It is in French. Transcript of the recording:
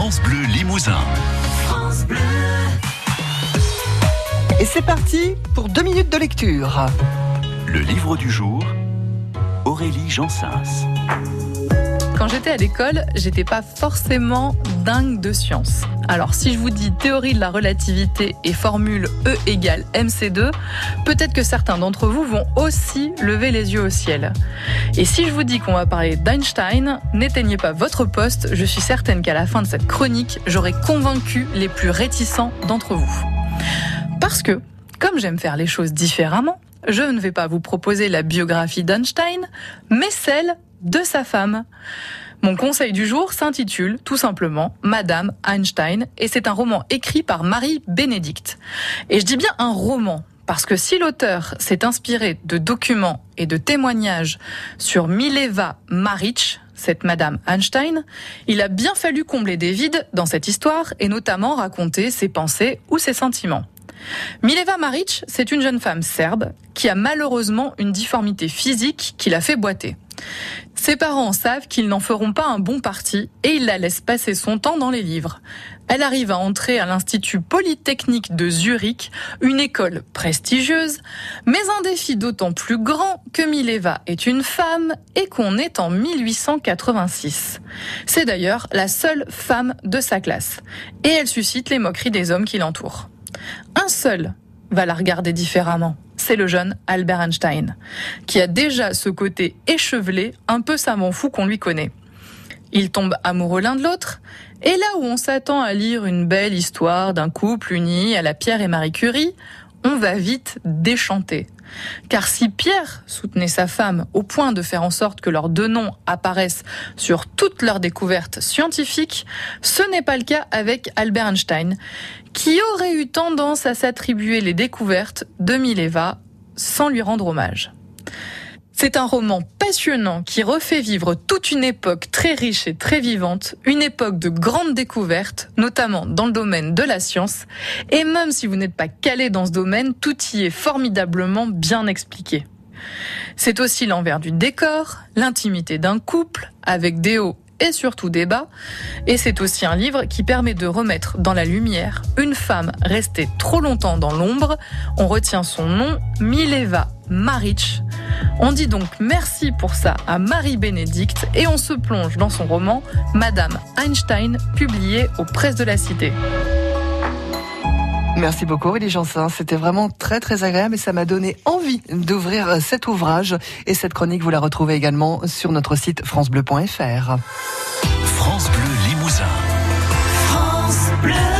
France Bleu Limousin. Et c'est parti pour deux minutes de lecture. Le livre du jour, Aurélie Jansens. Quand j'étais à l'école, j'étais pas forcément dingue de science. Alors si je vous dis théorie de la relativité et formule E égale mc2, peut-être que certains d'entre vous vont aussi lever les yeux au ciel. Et si je vous dis qu'on va parler d'Einstein, n'éteignez pas votre poste, je suis certaine qu'à la fin de cette chronique, j'aurai convaincu les plus réticents d'entre vous. Parce que, comme j'aime faire les choses différemment, je ne vais pas vous proposer la biographie d'Einstein, mais celle de sa femme. Mon conseil du jour s'intitule tout simplement Madame Einstein et c'est un roman écrit par Marie Bénédicte. Et je dis bien un roman parce que si l'auteur s'est inspiré de documents et de témoignages sur Mileva Maric, cette Madame Einstein, il a bien fallu combler des vides dans cette histoire et notamment raconter ses pensées ou ses sentiments. Mileva Maric, c'est une jeune femme serbe qui a malheureusement une difformité physique qui l'a fait boiter. Ses parents savent qu'ils n'en feront pas un bon parti et ils la laissent passer son temps dans les livres. Elle arrive à entrer à l'Institut Polytechnique de Zurich, une école prestigieuse, mais un défi d'autant plus grand que Mileva est une femme et qu'on est en 1886. C'est d'ailleurs la seule femme de sa classe et elle suscite les moqueries des hommes qui l'entourent. Un seul va la regarder différemment c'est le jeune Albert Einstein, qui a déjà ce côté échevelé, un peu savant fou qu'on lui connaît. Ils tombent amoureux l'un de l'autre, et là où on s'attend à lire une belle histoire d'un couple uni à la Pierre et Marie Curie, on va vite déchanter. Car si Pierre soutenait sa femme au point de faire en sorte que leurs deux noms apparaissent sur toutes leurs découvertes scientifiques, ce n'est pas le cas avec Albert Einstein, qui aurait eu tendance à s'attribuer les découvertes de Mileva sans lui rendre hommage. C'est un roman passionnant qui refait vivre toute une époque très riche et très vivante, une époque de grandes découvertes, notamment dans le domaine de la science. Et même si vous n'êtes pas calé dans ce domaine, tout y est formidablement bien expliqué. C'est aussi l'envers du décor, l'intimité d'un couple, avec des hauts et surtout débat. Et c'est aussi un livre qui permet de remettre dans la lumière une femme restée trop longtemps dans l'ombre. On retient son nom, Mileva Maric. On dit donc merci pour ça à Marie Bénédicte et on se plonge dans son roman Madame Einstein, publié aux presses de la Cité. Merci beaucoup Aurélie Janssen, c'était vraiment très très agréable et ça m'a donné envie d'ouvrir cet ouvrage et cette chronique vous la retrouvez également sur notre site francebleu.fr. France Bleu Limousin. France Bleu.